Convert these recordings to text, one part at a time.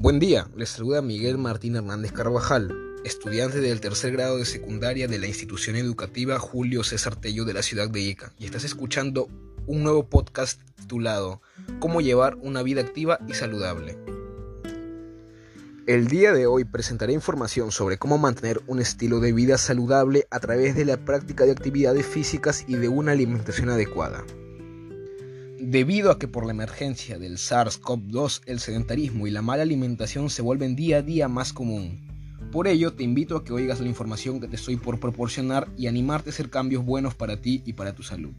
Buen día, les saluda Miguel Martín Hernández Carvajal, estudiante del tercer grado de secundaria de la institución educativa Julio César Tello de la ciudad de Ica, y estás escuchando un nuevo podcast titulado Cómo llevar una vida activa y saludable. El día de hoy presentaré información sobre cómo mantener un estilo de vida saludable a través de la práctica de actividades físicas y de una alimentación adecuada. Debido a que por la emergencia del SARS-CoV-2 el sedentarismo y la mala alimentación se vuelven día a día más común. Por ello te invito a que oigas la información que te estoy por proporcionar y animarte a hacer cambios buenos para ti y para tu salud.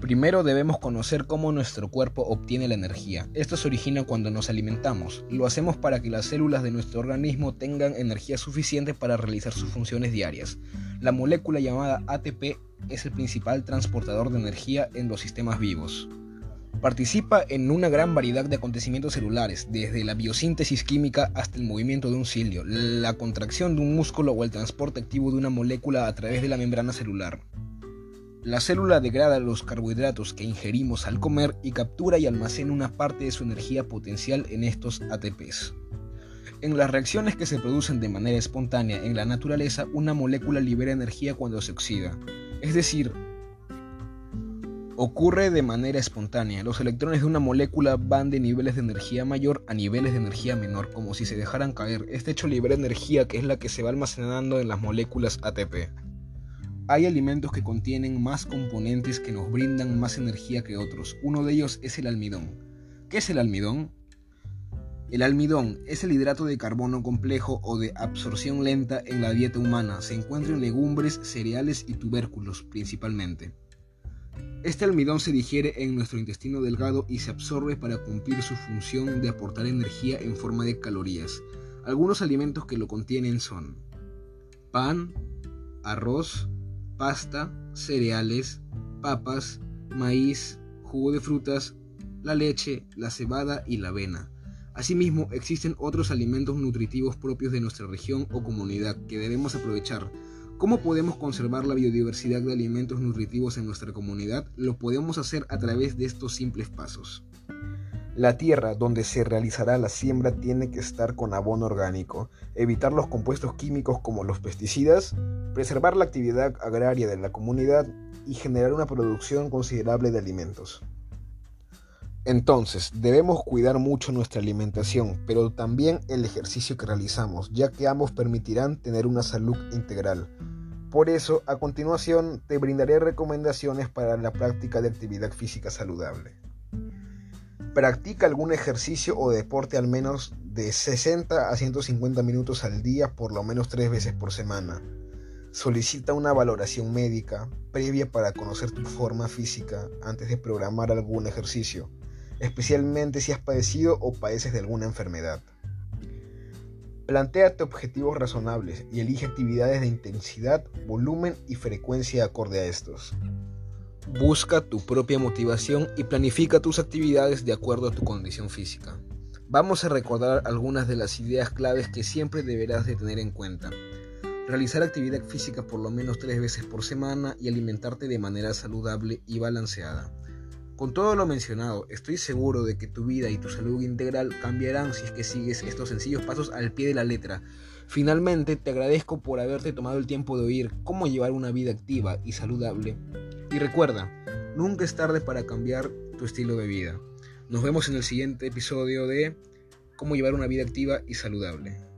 Primero debemos conocer cómo nuestro cuerpo obtiene la energía. Esto se origina cuando nos alimentamos. Lo hacemos para que las células de nuestro organismo tengan energía suficiente para realizar sus funciones diarias. La molécula llamada ATP es el principal transportador de energía en los sistemas vivos. Participa en una gran variedad de acontecimientos celulares, desde la biosíntesis química hasta el movimiento de un cilio, la contracción de un músculo o el transporte activo de una molécula a través de la membrana celular. La célula degrada los carbohidratos que ingerimos al comer y captura y almacena una parte de su energía potencial en estos ATPs. En las reacciones que se producen de manera espontánea en la naturaleza, una molécula libera energía cuando se oxida. Es decir, ocurre de manera espontánea. Los electrones de una molécula van de niveles de energía mayor a niveles de energía menor, como si se dejaran caer. Este hecho libera energía que es la que se va almacenando en las moléculas ATP. Hay alimentos que contienen más componentes que nos brindan más energía que otros. Uno de ellos es el almidón. ¿Qué es el almidón? El almidón es el hidrato de carbono complejo o de absorción lenta en la dieta humana. Se encuentra en legumbres, cereales y tubérculos principalmente. Este almidón se digiere en nuestro intestino delgado y se absorbe para cumplir su función de aportar energía en forma de calorías. Algunos alimentos que lo contienen son pan, arroz, pasta, cereales, papas, maíz, jugo de frutas, la leche, la cebada y la avena. Asimismo, existen otros alimentos nutritivos propios de nuestra región o comunidad que debemos aprovechar. ¿Cómo podemos conservar la biodiversidad de alimentos nutritivos en nuestra comunidad? Lo podemos hacer a través de estos simples pasos. La tierra donde se realizará la siembra tiene que estar con abono orgánico, evitar los compuestos químicos como los pesticidas, preservar la actividad agraria de la comunidad y generar una producción considerable de alimentos. Entonces, debemos cuidar mucho nuestra alimentación, pero también el ejercicio que realizamos, ya que ambos permitirán tener una salud integral. Por eso, a continuación, te brindaré recomendaciones para la práctica de actividad física saludable. Practica algún ejercicio o deporte al menos de 60 a 150 minutos al día por lo menos tres veces por semana. Solicita una valoración médica previa para conocer tu forma física antes de programar algún ejercicio especialmente si has padecido o padeces de alguna enfermedad. Plantéate objetivos razonables y elige actividades de intensidad, volumen y frecuencia acorde a estos. Busca tu propia motivación y planifica tus actividades de acuerdo a tu condición física. Vamos a recordar algunas de las ideas claves que siempre deberás de tener en cuenta. Realizar actividad física por lo menos tres veces por semana y alimentarte de manera saludable y balanceada. Con todo lo mencionado, estoy seguro de que tu vida y tu salud integral cambiarán si es que sigues estos sencillos pasos al pie de la letra. Finalmente, te agradezco por haberte tomado el tiempo de oír cómo llevar una vida activa y saludable. Y recuerda, nunca es tarde para cambiar tu estilo de vida. Nos vemos en el siguiente episodio de cómo llevar una vida activa y saludable.